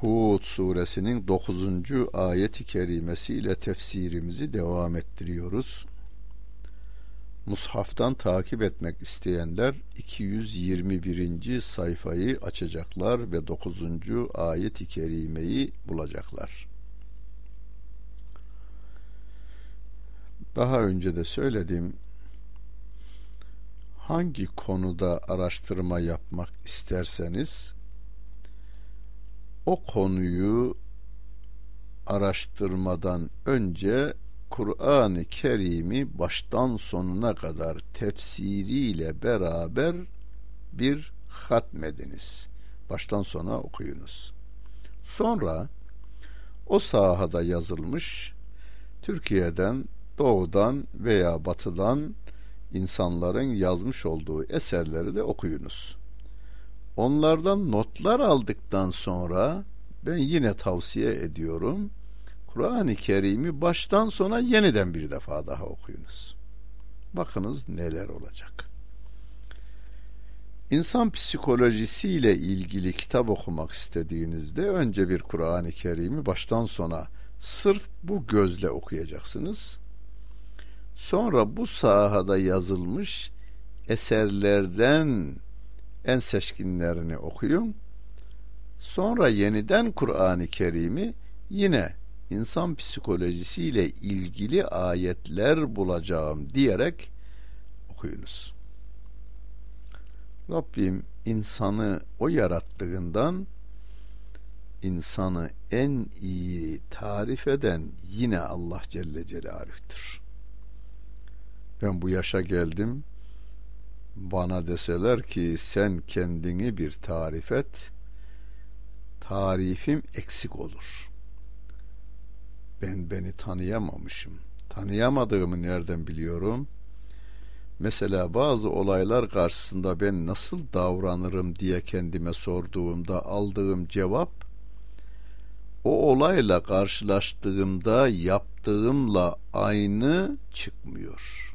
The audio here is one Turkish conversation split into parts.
Hud suresinin 9. ayeti kerimesiyle tefsirimizi devam ettiriyoruz. Mushaftan takip etmek isteyenler 221. sayfayı açacaklar ve 9. ayet-i kerimeyi bulacaklar. Daha önce de söyledim. Hangi konuda araştırma yapmak isterseniz o konuyu araştırmadan önce Kur'an-ı Kerim'i baştan sonuna kadar tefsiriyle beraber bir hatmediniz. Baştan sona okuyunuz. Sonra o sahada yazılmış Türkiye'den, doğudan veya batıdan insanların yazmış olduğu eserleri de okuyunuz. Onlardan notlar aldıktan sonra ben yine tavsiye ediyorum. Kur'an-ı Kerim'i baştan sona yeniden bir defa daha okuyunuz. Bakınız neler olacak. İnsan psikolojisiyle ilgili kitap okumak istediğinizde önce bir Kur'an-ı Kerim'i baştan sona sırf bu gözle okuyacaksınız. Sonra bu sahada yazılmış eserlerden en seçkinlerini okuyun. Sonra yeniden Kur'an-ı Kerim'i yine insan psikolojisiyle ilgili ayetler bulacağım diyerek okuyunuz. Rabbim insanı o yarattığından insanı en iyi tarif eden yine Allah Celle Celaluh'tür. Ben bu yaşa geldim bana deseler ki sen kendini bir tarif et tarifim eksik olur. Ben beni tanıyamamışım. Tanıyamadığımı nereden biliyorum? Mesela bazı olaylar karşısında ben nasıl davranırım diye kendime sorduğumda aldığım cevap o olayla karşılaştığımda yaptığımla aynı çıkmıyor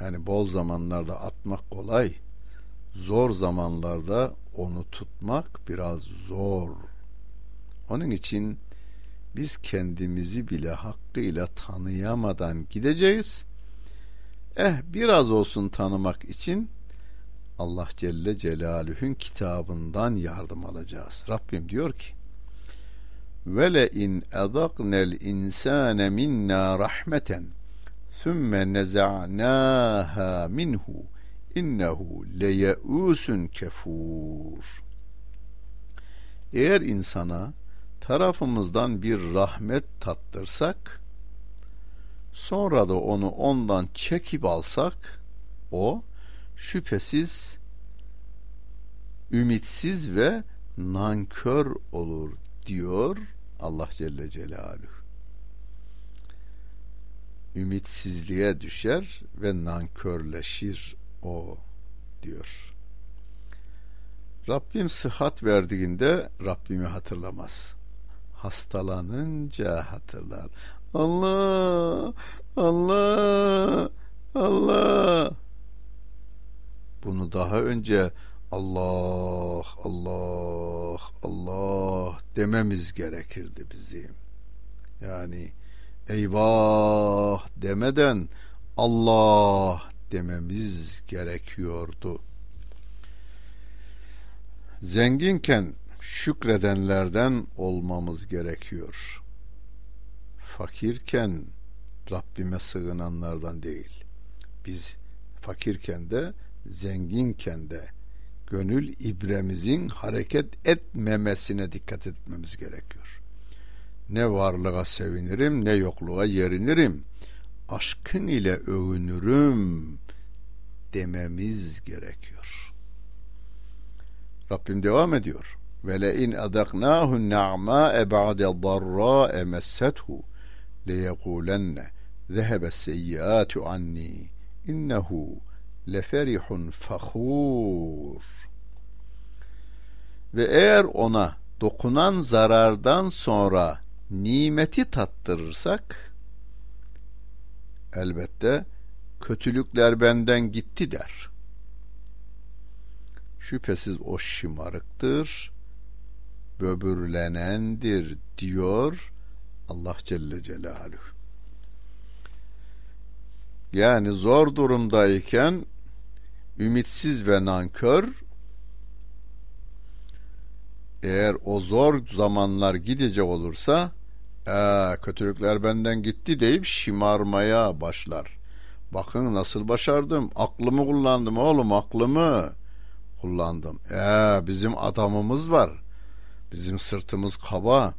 yani bol zamanlarda atmak kolay. Zor zamanlarda onu tutmak biraz zor. Onun için biz kendimizi bile hakkıyla tanıyamadan gideceğiz. Eh biraz olsun tanımak için Allah Celle Celaluhu'nun kitabından yardım alacağız. Rabbim diyor ki ve le in edaknel insane minna rahmeten Sümme neza'nâhâ minhu innehu leyeûsün kefûr. Eğer insana tarafımızdan bir rahmet tattırsak, sonra da onu ondan çekip alsak, o şüphesiz ümitsiz ve nankör olur diyor Allah Celle Celaluhu ümitsizliğe düşer ve nankörleşir o diyor. Rabbim sıhhat verdiğinde Rabbimi hatırlamaz. Hastalanınca hatırlar. Allah, Allah, Allah. Bunu daha önce Allah, Allah, Allah dememiz gerekirdi bizim. Yani eyvah demeden Allah dememiz gerekiyordu. Zenginken şükredenlerden olmamız gerekiyor. Fakirken Rabbime sığınanlardan değil. Biz fakirken de zenginken de gönül ibremizin hareket etmemesine dikkat etmemiz gerekiyor. Ne varlığa sevinirim ne yokluğa yerinirim. Aşkın ile övünürüm dememiz gerekiyor. Rabbim devam ediyor. ve le in adaknahu na'ma ba'de darra messethu leyekûlenne zehebe seyyiatu anni innehu leferihun fakhur ve eğer ona dokunan zarardan sonra nimeti tattırırsak elbette kötülükler benden gitti der. Şüphesiz o şımarıktır, böbürlenendir diyor Allah Celle Celaluhu. Yani zor durumdayken ümitsiz ve nankör eğer o zor zamanlar gidecek olursa ee, kötülükler benden gitti deyip şımarmaya başlar. Bakın nasıl başardım. Aklımı kullandım oğlum aklımı kullandım. Ee, bizim adamımız var. Bizim sırtımız kaba.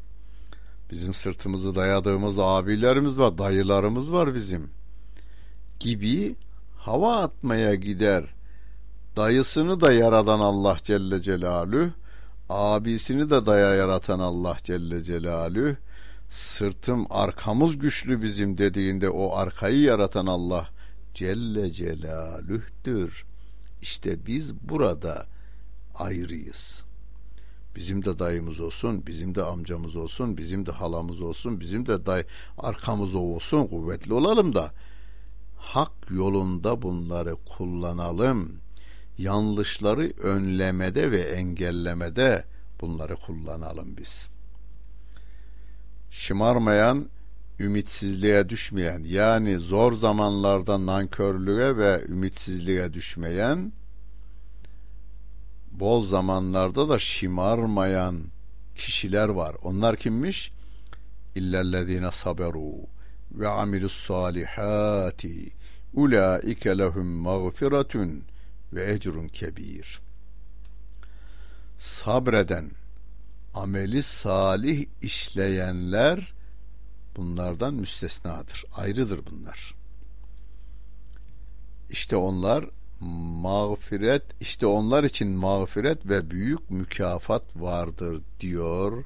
Bizim sırtımızı dayadığımız abilerimiz var, dayılarımız var bizim. Gibi hava atmaya gider. Dayısını da yaradan Allah Celle Celaluhu, abisini de daya yaratan Allah Celle Celaluhu, sırtım arkamız güçlü bizim dediğinde o arkayı yaratan Allah Celle Celaluh'tür. İşte biz burada ayrıyız. Bizim de dayımız olsun, bizim de amcamız olsun, bizim de halamız olsun, bizim de day arkamız olsun, kuvvetli olalım da hak yolunda bunları kullanalım. Yanlışları önlemede ve engellemede bunları kullanalım biz. Şımarmayan, ümitsizliğe düşmeyen, yani zor zamanlarda nankörlüğe ve ümitsizliğe düşmeyen, bol zamanlarda da şımarmayan kişiler var. Onlar kimmiş? İllellezine saberu ve amilus salihati ulaike lehum mağfiretun ve ecrun kebir. Sabreden, ameli salih işleyenler bunlardan müstesnadır. Ayrıdır bunlar. İşte onlar mağfiret işte onlar için mağfiret ve büyük mükafat vardır diyor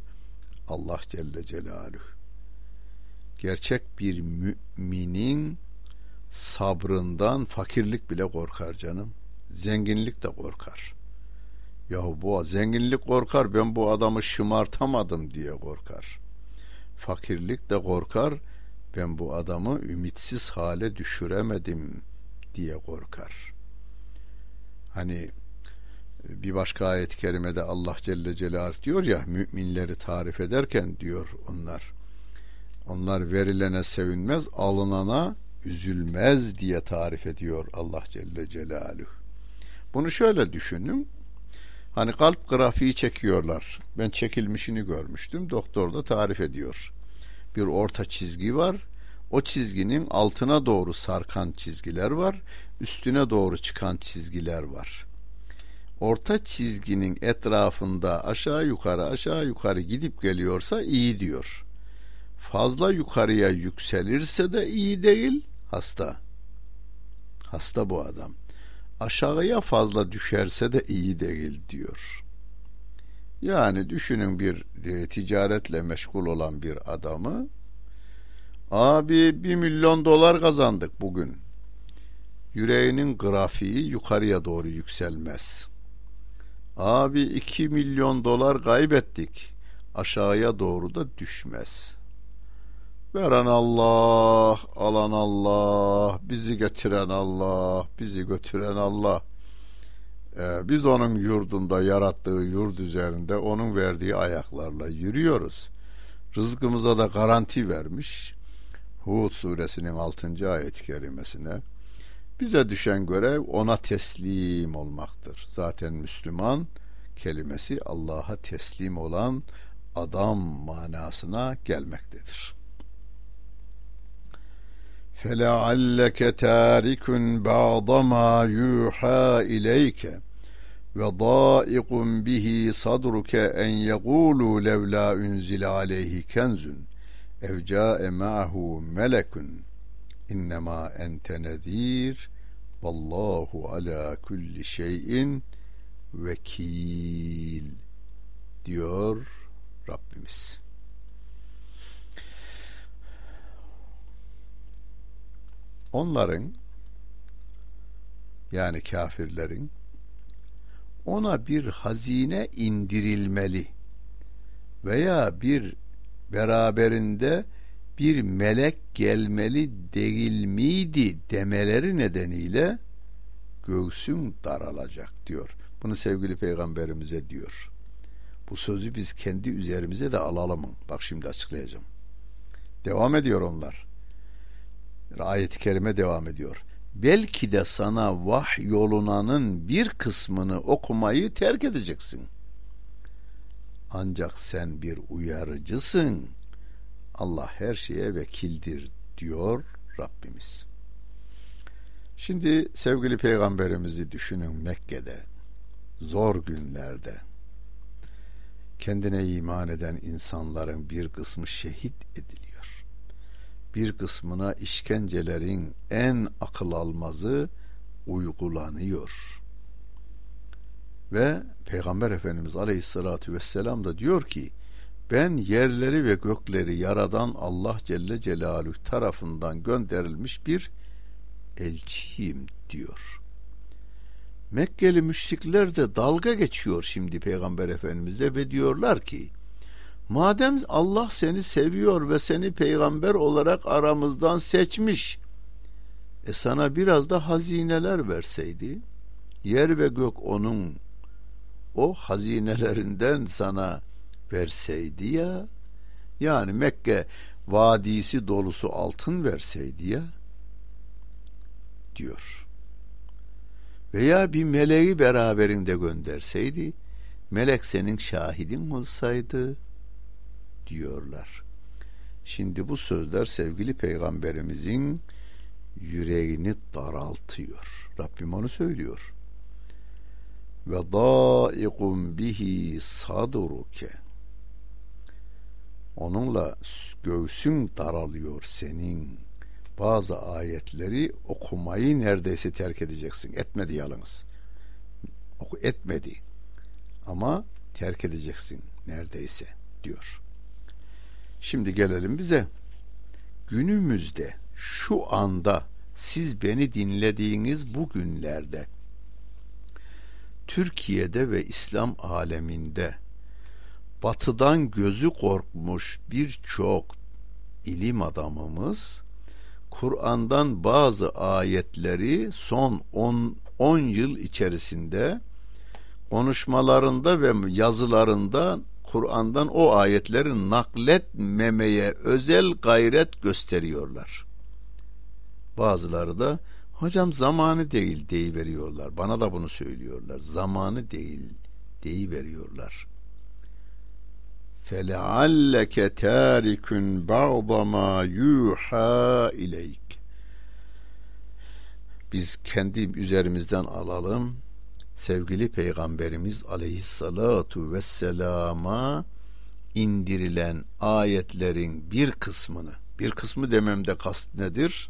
Allah Celle Celaluhu. Gerçek bir müminin sabrından fakirlik bile korkar canım. Zenginlik de korkar. Yahu bu zenginlik korkar ben bu adamı şımartamadım diye korkar. Fakirlik de korkar ben bu adamı ümitsiz hale düşüremedim diye korkar. Hani bir başka ayet-i kerimede Allah Celle Celaluhu diyor ya müminleri tarif ederken diyor onlar onlar verilene sevinmez alınana üzülmez diye tarif ediyor Allah Celle Celaluhu. Bunu şöyle düşünün. Hani kalp grafiği çekiyorlar. Ben çekilmişini görmüştüm. Doktor da tarif ediyor. Bir orta çizgi var. O çizginin altına doğru sarkan çizgiler var. Üstüne doğru çıkan çizgiler var. Orta çizginin etrafında aşağı yukarı aşağı yukarı gidip geliyorsa iyi diyor. Fazla yukarıya yükselirse de iyi değil hasta. Hasta bu adam aşağıya fazla düşerse de iyi değil diyor. Yani düşünün bir e, ticaretle meşgul olan bir adamı abi bir milyon dolar kazandık bugün. Yüreğinin grafiği yukarıya doğru yükselmez. Abi iki milyon dolar kaybettik. Aşağıya doğru da düşmez.'' Veren Allah, alan Allah, bizi getiren Allah, bizi götüren Allah. Ee, biz onun yurdunda, yarattığı yurt üzerinde onun verdiği ayaklarla yürüyoruz. Rızkımıza da garanti vermiş. Hud suresinin 6. ayet-i kerimesine. Bize düşen görev ona teslim olmaktır. Zaten Müslüman kelimesi Allah'a teslim olan adam manasına gelmektedir. فلعلك تارك بعض ما يوحى إليك وضائق به صدرك أن يقولوا لولا أنزل عليه كنز أو جاء معه ملك إنما أنت نذير والله على كل şeyin vekil. diyor Rabbimiz. Onların yani kafirlerin ona bir hazine indirilmeli veya bir beraberinde bir melek gelmeli değil miydi demeleri nedeniyle göğsüm daralacak diyor. Bunu sevgili peygamberimize diyor. Bu sözü biz kendi üzerimize de alalım. Bak şimdi açıklayacağım. Devam ediyor onlar. Ayet-i kerime devam ediyor. Belki de sana vah yolunanın bir kısmını okumayı terk edeceksin. Ancak sen bir uyarıcısın. Allah her şeye vekildir diyor Rabbimiz. Şimdi sevgili peygamberimizi düşünün Mekke'de zor günlerde kendine iman eden insanların bir kısmı şehit ediliyor. Bir kısmına işkencelerin en akıl almazı uygulanıyor. Ve Peygamber Efendimiz Aleyhisselatü Vesselam da diyor ki ben yerleri ve gökleri yaradan Allah Celle Celaluhu tarafından gönderilmiş bir elçiyim diyor. Mekkeli müşrikler de dalga geçiyor şimdi Peygamber Efendimiz'e ve diyorlar ki madem Allah seni seviyor ve seni peygamber olarak aramızdan seçmiş e sana biraz da hazineler verseydi yer ve gök onun o hazinelerinden sana verseydi ya yani Mekke vadisi dolusu altın verseydi ya diyor. Veya bir meleği beraberinde gönderseydi melek senin şahidin olsaydı diyorlar. Şimdi bu sözler sevgili peygamberimizin yüreğini daraltıyor. Rabbim onu söylüyor. Ve daikum bihi sadruke Onunla göğsün daralıyor senin. Bazı ayetleri okumayı neredeyse terk edeceksin. Etmedi yalnız. Oku etmedi. Ama terk edeceksin neredeyse diyor. Şimdi gelelim bize. Günümüzde şu anda siz beni dinlediğiniz bu günlerde Türkiye'de ve İslam aleminde batıdan gözü korkmuş birçok ilim adamımız Kur'an'dan bazı ayetleri son 10 yıl içerisinde konuşmalarında ve yazılarında Kur'an'dan o ayetleri nakletmemeye özel gayret gösteriyorlar. Bazıları da hocam zamanı değil deyiveriyorlar. Bana da bunu söylüyorlar. Zamanı değil deyiveriyorlar. فَلَعَلَّكَ تَارِكٌ بَعْضَ مَا يُوحَى اِلَيْكَ Biz kendi üzerimizden alalım. Sevgili Peygamberimiz aleyhissalatu vesselama indirilen ayetlerin bir kısmını, bir kısmı dememde kast nedir?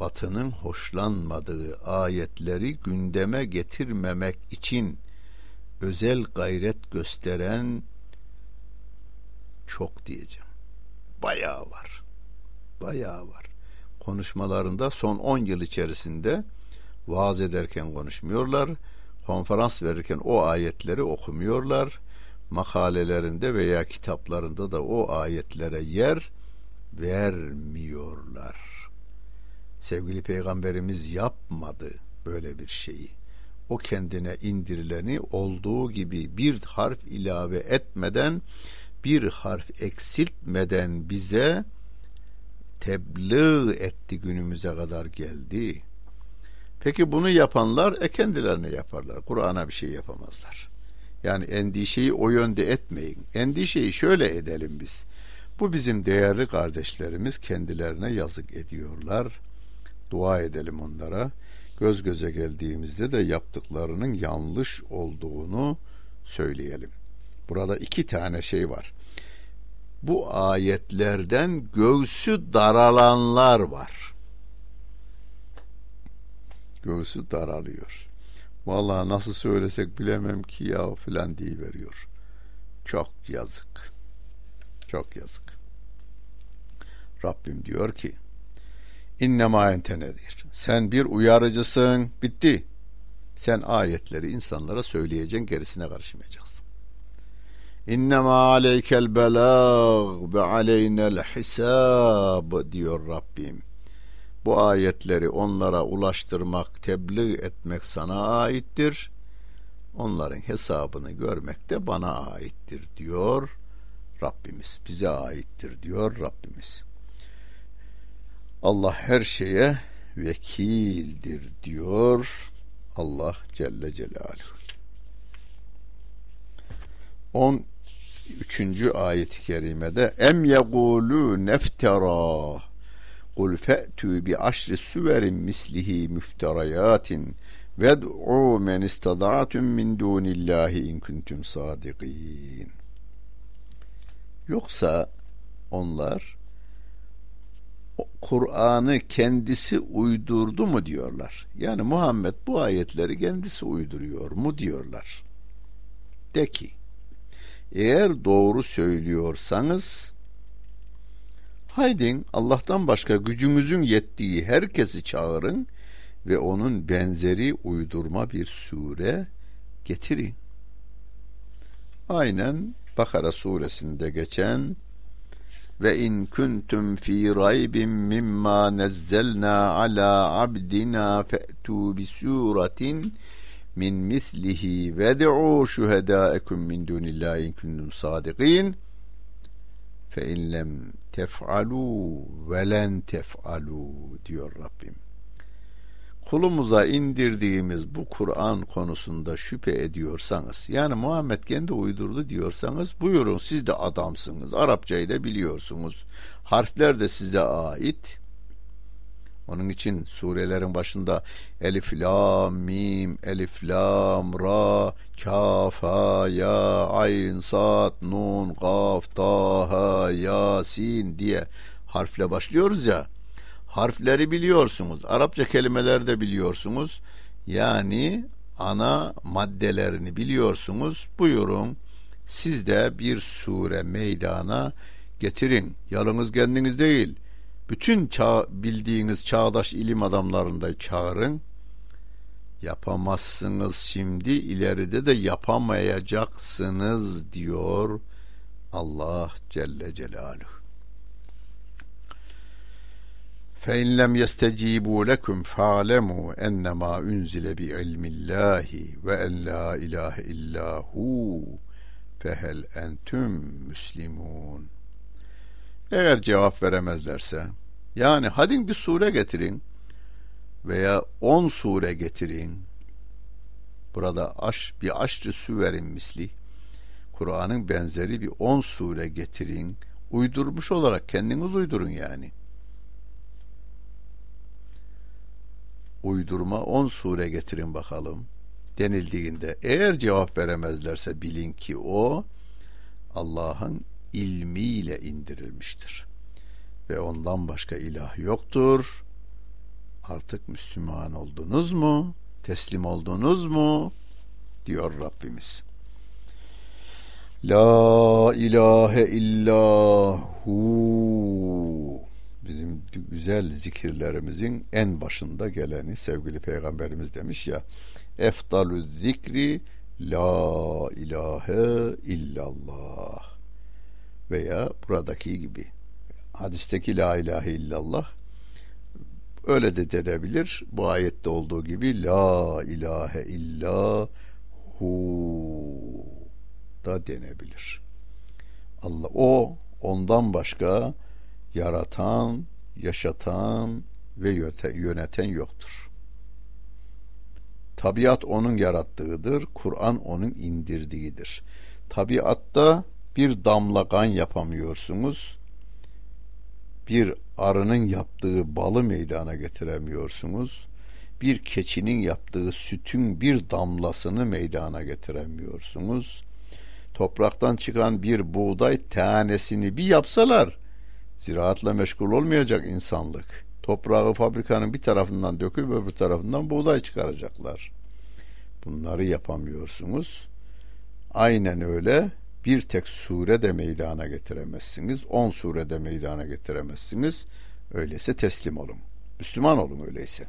Batının hoşlanmadığı ayetleri gündeme getirmemek için özel gayret gösteren çok diyeceğim. Bayağı var. Bayağı var. Konuşmalarında son 10 yıl içerisinde vaaz ederken konuşmuyorlar. Konferans verirken o ayetleri okumuyorlar. Makalelerinde veya kitaplarında da o ayetlere yer vermiyorlar. Sevgili peygamberimiz yapmadı böyle bir şeyi. O kendine indirileni olduğu gibi bir harf ilave etmeden bir harf eksiltmeden bize tebliğ etti günümüze kadar geldi. Peki bunu yapanlar e kendilerine yaparlar. Kur'an'a bir şey yapamazlar. Yani endişeyi o yönde etmeyin. Endişeyi şöyle edelim biz. Bu bizim değerli kardeşlerimiz kendilerine yazık ediyorlar. Dua edelim onlara. Göz göze geldiğimizde de yaptıklarının yanlış olduğunu söyleyelim. Burada iki tane şey var. Bu ayetlerden göğsü daralanlar var. Göğsü daralıyor. Vallahi nasıl söylesek bilemem ki ya filan diye veriyor. Çok yazık. Çok yazık. Rabbim diyor ki İnnemâ ente nedir? Sen bir uyarıcısın. Bitti. Sen ayetleri insanlara söyleyeceksin, gerisine karışmayacaksın. İnnemâ aleykel belâg ve aleynel hisab diyor Rabbim. Bu ayetleri onlara ulaştırmak, tebliğ etmek sana aittir. Onların hesabını görmek de bana aittir diyor Rabbimiz. Bize aittir diyor Rabbimiz. Allah her şeye vekildir diyor Allah Celle Celaluhu. 13. ayet-i kerimede em yegulu neftera kul fe'tu bi aşri süverin mislihi müfterayatin ved'u men istada'tum min dunillahi in kuntum sadiqin yoksa onlar Kur'an'ı kendisi uydurdu mu diyorlar. Yani Muhammed bu ayetleri kendisi uyduruyor mu diyorlar. De ki eğer doğru söylüyorsanız haydin Allah'tan başka gücünüzün yettiği herkesi çağırın ve onun benzeri uydurma bir sure getirin. Aynen Bakara suresinde geçen ve in kuntum fi raybin mimma nazzalna ala abdina fe'tu bi suratin min mislihi ved'u şuhedâekum min dunillahi in kuntum sadiqin fe in lem tef'alu ve len tef'alu diyor Rabbim kulumuza indirdiğimiz bu Kur'an konusunda şüphe ediyorsanız, yani Muhammed kendi uydurdu diyorsanız, buyurun siz de adamsınız, Arapçayı da biliyorsunuz, harfler de size ait. Onun için surelerin başında Elif, Lam, Mim, Elif, Lam, Ra, Kaf, Ha, Ya, Ayn, Sad, Nun, Kaf, Ta, Ha, Yasin diye harfle başlıyoruz ya harfleri biliyorsunuz. Arapça kelimeler de biliyorsunuz. Yani ana maddelerini biliyorsunuz. Buyurun siz de bir sure meydana getirin. Yalnız kendiniz değil. Bütün çağ, bildiğiniz çağdaş ilim adamlarını da çağırın. Yapamazsınız şimdi, ileride de yapamayacaksınız diyor Allah Celle Celaluhu. فَاِنْ لَمْ يَسْتَجِيبُوا لَكُمْ فَاعْلَمُوا اَنَّمَا اُنْزِلَ بِعِلْمِ اللّٰهِ وَاَنْ لَا اِلَٰهَ اِلَّا هُ فَهَلْ اَنْتُمْ مُسْلِمُونَ eğer cevap veremezlerse, yani hadi bir sure getirin veya on sure getirin, burada aş, bir aşrı süverin misli, Kur'an'ın benzeri bir on sure getirin, uydurmuş olarak kendiniz uydurun yani. uydurma on sure getirin bakalım. Denildiğinde eğer cevap veremezlerse bilin ki o Allah'ın ilmiyle indirilmiştir. Ve ondan başka ilah yoktur. Artık Müslüman oldunuz mu? Teslim oldunuz mu? diyor Rabbimiz. La ilahe illahu bizim güzel zikirlerimizin en başında geleni sevgili peygamberimiz demiş ya efdalü zikri la ilahe illallah veya buradaki gibi hadisteki la ilahe illallah öyle de denebilir bu ayette olduğu gibi la ilahe illa hu da denebilir Allah o ondan başka yaratan, yaşatan ve yöneten yoktur. Tabiat onun yarattığıdır, Kur'an onun indirdiğidir. Tabiatta bir damla kan yapamıyorsunuz. Bir arının yaptığı balı meydana getiremiyorsunuz. Bir keçinin yaptığı sütün bir damlasını meydana getiremiyorsunuz. Topraktan çıkan bir buğday tanesini bir yapsalar Ziraatla meşgul olmayacak insanlık. Toprağı fabrikanın bir tarafından döküp öbür tarafından buğday çıkaracaklar. Bunları yapamıyorsunuz. Aynen öyle bir tek surede meydana getiremezsiniz. On surede meydana getiremezsiniz. Öyleyse teslim olun. Müslüman olun öyleyse.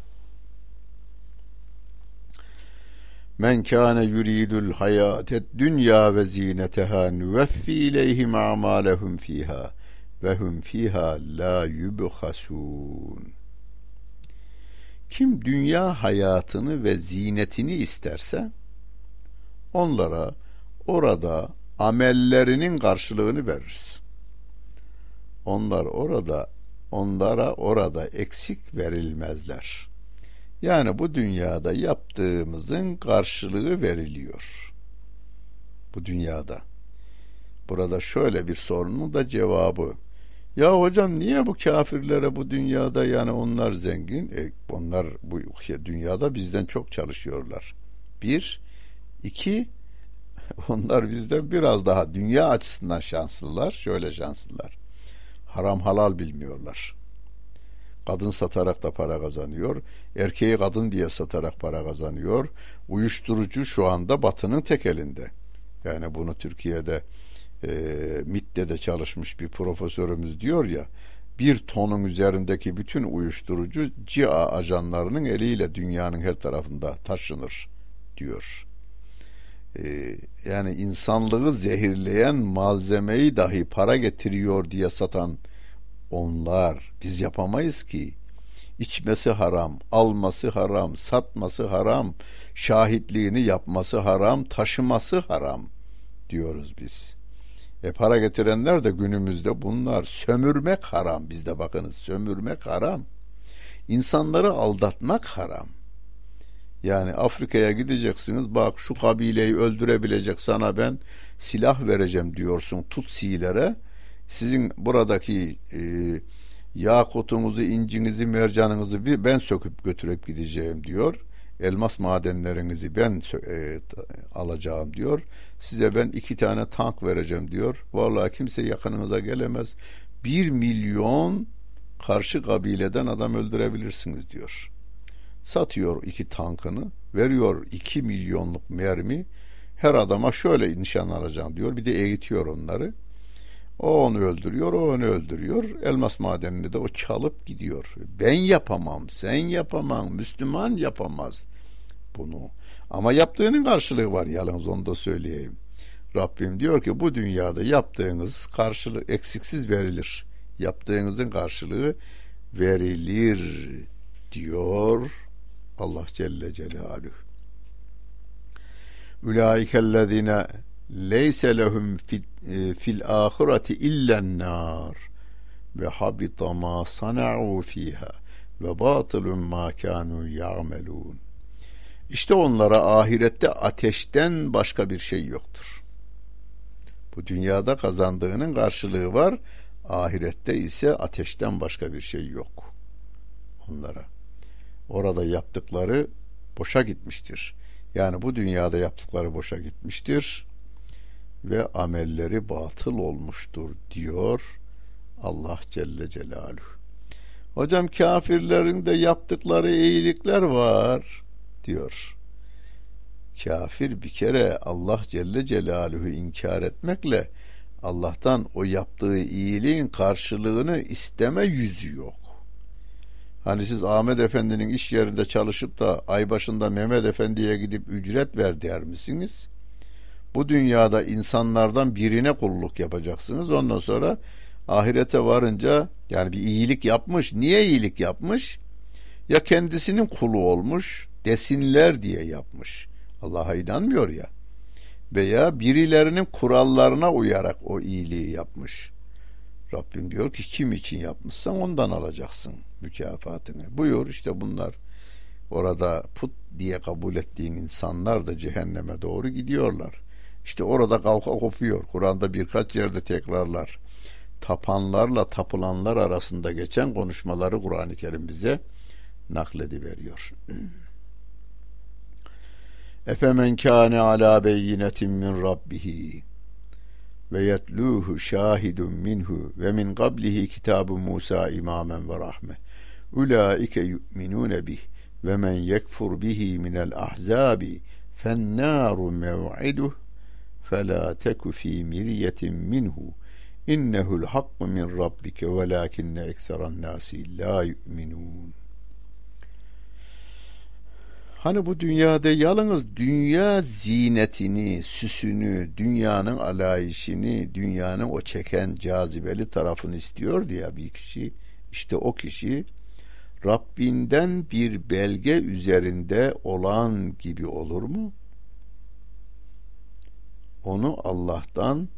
Men kâne yuridul hayatet dünya ve zineteha nüveffi ileyhim a'malehum fiha ve hum fiha la yubhasun. Kim dünya hayatını ve zinetini isterse onlara orada amellerinin karşılığını veririz. Onlar orada onlara orada eksik verilmezler. Yani bu dünyada yaptığımızın karşılığı veriliyor. Bu dünyada. Burada şöyle bir sorunun da cevabı. Ya hocam niye bu kafirlere bu dünyada yani onlar zengin? E, onlar bu dünyada bizden çok çalışıyorlar. Bir, iki, onlar bizden biraz daha dünya açısından şanslılar. Şöyle şanslılar. Haram halal bilmiyorlar. Kadın satarak da para kazanıyor. Erkeği kadın diye satarak para kazanıyor. Uyuşturucu şu anda batının tek elinde. Yani bunu Türkiye'de e, MIT'te de çalışmış bir profesörümüz diyor ya bir tonun üzerindeki bütün uyuşturucu CIA ajanlarının eliyle dünyanın her tarafında taşınır diyor. Ee, yani insanlığı zehirleyen malzemeyi dahi para getiriyor diye satan onlar biz yapamayız ki içmesi haram, alması haram, satması haram, şahitliğini yapması haram, taşıması haram diyoruz biz. E para getirenler de günümüzde bunlar. Sömürmek haram bizde bakınız. Sömürmek haram. İnsanları aldatmak haram. Yani Afrika'ya gideceksiniz. Bak şu kabileyi öldürebilecek sana ben silah vereceğim diyorsun Tutsilere. Sizin buradaki e, yakutunuzu, incinizi, mercanınızı bir ben söküp götürüp gideceğim diyor. Elmas madenlerinizi ben e, alacağım diyor. Size ben iki tane tank vereceğim diyor. Vallahi kimse yakınınıza gelemez. Bir milyon karşı kabileden adam öldürebilirsiniz diyor. Satıyor iki tankını, veriyor iki milyonluk mermi. Her adama şöyle nişan alacağım diyor. Bir de eğitiyor onları. O onu öldürüyor, o onu öldürüyor. Elmas madenini de o çalıp gidiyor. Ben yapamam, sen yapamam, Müslüman yapamaz bunu. Ama yaptığının karşılığı var yalnız onu da söyleyeyim. Rabbim diyor ki bu dünyada yaptığınız karşılığı eksiksiz verilir. Yaptığınızın karşılığı verilir diyor Allah Celle Celaluhu. Ulaikellezine leyse lehum e, fil ahireti illen nar ve habita ma sana'u fiha ve batilun ma kanu ya'melun. İşte onlara ahirette ateşten başka bir şey yoktur. Bu dünyada kazandığının karşılığı var. Ahirette ise ateşten başka bir şey yok onlara. Orada yaptıkları boşa gitmiştir. Yani bu dünyada yaptıkları boşa gitmiştir ve amelleri batıl olmuştur diyor Allah Celle Celaluhu. Hocam kafirlerin de yaptıkları iyilikler var diyor. Kafir bir kere Allah Celle Celaluhu inkar etmekle Allah'tan o yaptığı iyiliğin karşılığını isteme yüzü yok. Hani siz Ahmet Efendi'nin iş yerinde çalışıp da ay başında Mehmet Efendi'ye gidip ücret ver der misiniz? Bu dünyada insanlardan birine kulluk yapacaksınız. Ondan sonra ahirete varınca yani bir iyilik yapmış. Niye iyilik yapmış? Ya kendisinin kulu olmuş desinler diye yapmış. Allah'a inanmıyor ya. Veya birilerinin kurallarına uyarak o iyiliği yapmış. Rabbim diyor ki kim için yapmışsan ondan alacaksın mükafatını. Buyur işte bunlar orada put diye kabul ettiğin insanlar da cehenneme doğru gidiyorlar. İşte orada kavga kopuyor. Kur'an'da birkaç yerde tekrarlar. Tapanlarla tapılanlar arasında geçen konuşmaları Kur'an-ı Kerim bize naklediveriyor. Efemen kâne alâ beyinetin min rabbihi ve yetluhu şahidun minhu ve min qablihi kitabu Musa imamen ve rahme. Ulaike yu'minune bih ve men yekfur bihi minel ahzabi fennâru mev'iduh فَلَا تَكُ ف۪ي مِرْيَةٍ مِّنْهُ اِنَّهُ الْحَقُّ مِنْ رَبِّكَ وَلَاكِنَّ اَكْسَرَ النَّاسِ لَا يُؤْمِنُونَ Hani bu dünyada yalnız dünya zinetini, süsünü, dünyanın alayişini, dünyanın o çeken cazibeli tarafını istiyor diye bir kişi. İşte o kişi Rabbinden bir belge üzerinde olan gibi olur mu? Onu Allah'tan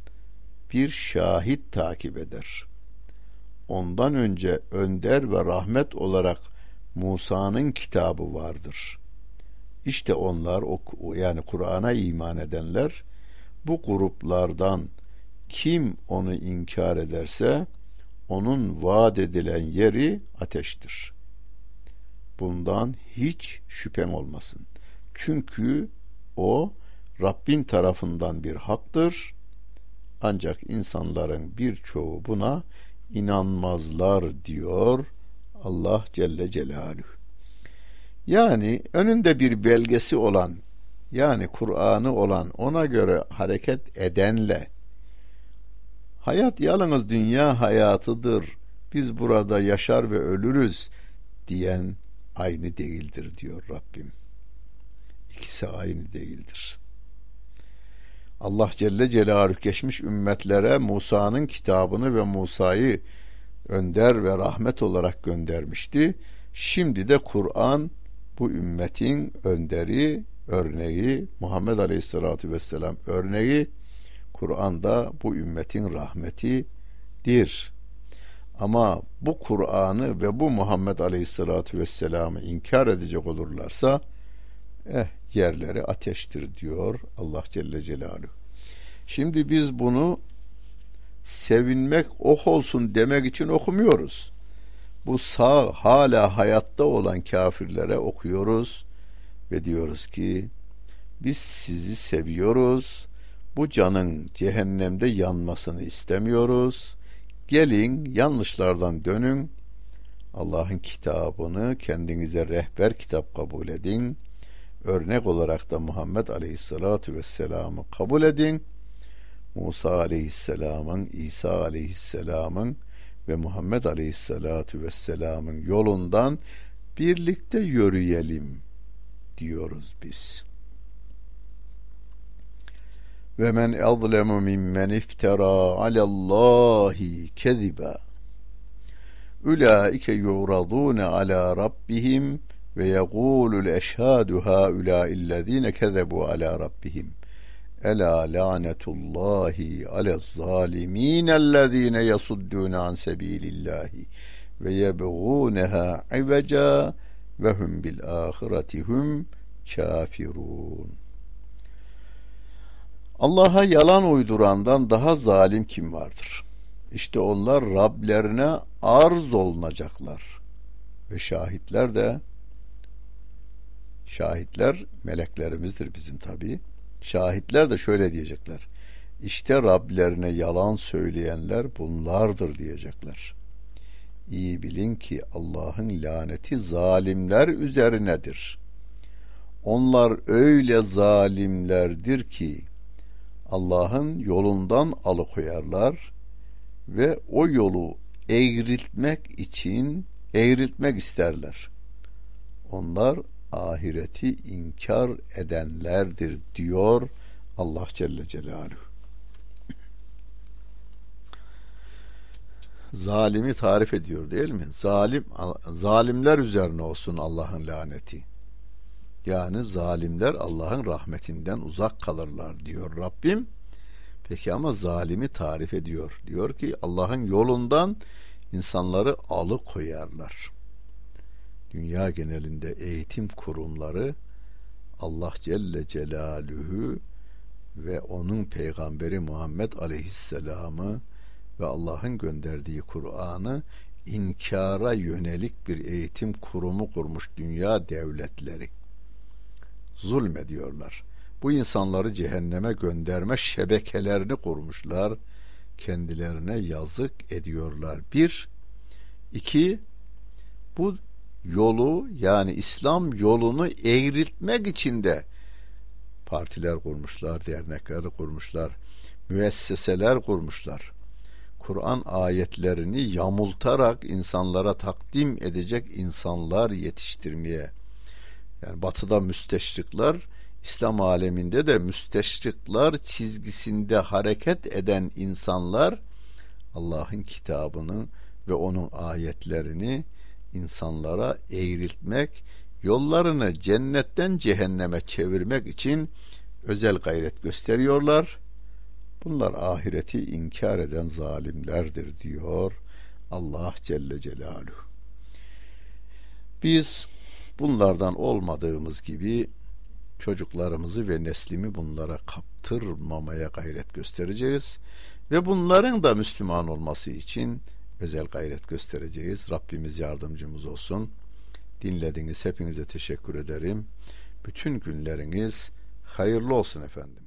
bir şahit takip eder. Ondan önce önder ve rahmet olarak Musa'nın kitabı vardır.'' İşte onlar o yani Kur'an'a iman edenler bu gruplardan kim onu inkar ederse onun vaat edilen yeri ateştir. Bundan hiç şüphem olmasın. Çünkü o Rabbin tarafından bir haktır. Ancak insanların birçoğu buna inanmazlar diyor Allah Celle Celaluhu. Yani önünde bir belgesi olan yani Kur'an'ı olan ona göre hareket edenle hayat yalnız dünya hayatıdır biz burada yaşar ve ölürüz diyen aynı değildir diyor Rabbim. İkisi aynı değildir. Allah Celle Celaluhu geçmiş ümmetlere Musa'nın kitabını ve Musa'yı önder ve rahmet olarak göndermişti. Şimdi de Kur'an bu ümmetin önderi, örneği Muhammed Aleyhisselatü Vesselam örneği Kur'an'da bu ümmetin rahmetidir. Ama bu Kur'an'ı ve bu Muhammed Aleyhisselatü Vesselam'ı inkar edecek olurlarsa eh yerleri ateştir diyor Allah Celle Celaluhu. Şimdi biz bunu sevinmek ok olsun demek için okumuyoruz bu sağ hala hayatta olan kafirlere okuyoruz ve diyoruz ki biz sizi seviyoruz. Bu canın cehennemde yanmasını istemiyoruz. Gelin yanlışlardan dönün. Allah'ın kitabını kendinize rehber kitap kabul edin. Örnek olarak da Muhammed Aleyhisselatü Vesselam'ı kabul edin. Musa Aleyhisselam'ın, İsa Aleyhisselam'ın ve Muhammed Aleyhisselatü Vesselam'ın yolundan birlikte yürüyelim diyoruz biz. Ve men azlemu mimmen iftara alallahi keziba. Ulaike yuradun ala rabbihim ve yegulul eşhadu haulâ'illezîne kezebu ala rabbihim.'' Ela lanetullahi ale zalimînellezîne yasuddûne an sebîlillâhi ve yebğûneha iveca ve hum bil ahireti hum kafirun. Allah'a yalan uydurandan daha zalim kim vardır? İşte onlar Rablerine arz olunacaklar. Ve şahitler de şahitler meleklerimizdir bizim tabii Şahitler de şöyle diyecekler. İşte Rablerine yalan söyleyenler bunlardır diyecekler. İyi bilin ki Allah'ın laneti zalimler üzerinedir. Onlar öyle zalimlerdir ki Allah'ın yolundan alıkoyarlar ve o yolu eğriltmek için eğriltmek isterler. Onlar ahireti inkar edenlerdir diyor Allah Celle Celaluhu. Zalimi tarif ediyor değil mi? Zalim zalimler üzerine olsun Allah'ın laneti. Yani zalimler Allah'ın rahmetinden uzak kalırlar diyor Rabbim. Peki ama zalimi tarif ediyor. Diyor ki Allah'ın yolundan insanları alıkoyarlar dünya genelinde eğitim kurumları Allah Celle Celaluhu ve onun peygamberi Muhammed Aleyhisselam'ı ve Allah'ın gönderdiği Kur'an'ı inkara yönelik bir eğitim kurumu kurmuş dünya devletleri. Zulmediyorlar. Bu insanları cehenneme gönderme şebekelerini kurmuşlar. Kendilerine yazık ediyorlar. Bir, iki, bu yolu yani İslam yolunu eğriltmek için de partiler kurmuşlar, dernekler kurmuşlar, müesseseler kurmuşlar. Kur'an ayetlerini yamultarak insanlara takdim edecek insanlar yetiştirmeye. Yani batıda müsteşrikler, İslam aleminde de müsteşrikler çizgisinde hareket eden insanlar Allah'ın kitabını ve onun ayetlerini insanlara eğriltmek, yollarını cennetten cehenneme çevirmek için özel gayret gösteriyorlar. Bunlar ahireti inkar eden zalimlerdir diyor Allah Celle Celaluhu. Biz bunlardan olmadığımız gibi çocuklarımızı ve neslimi bunlara kaptırmamaya gayret göstereceğiz ve bunların da Müslüman olması için özel gayret göstereceğiz. Rabbimiz yardımcımız olsun. Dinlediğiniz hepinize teşekkür ederim. Bütün günleriniz hayırlı olsun efendim.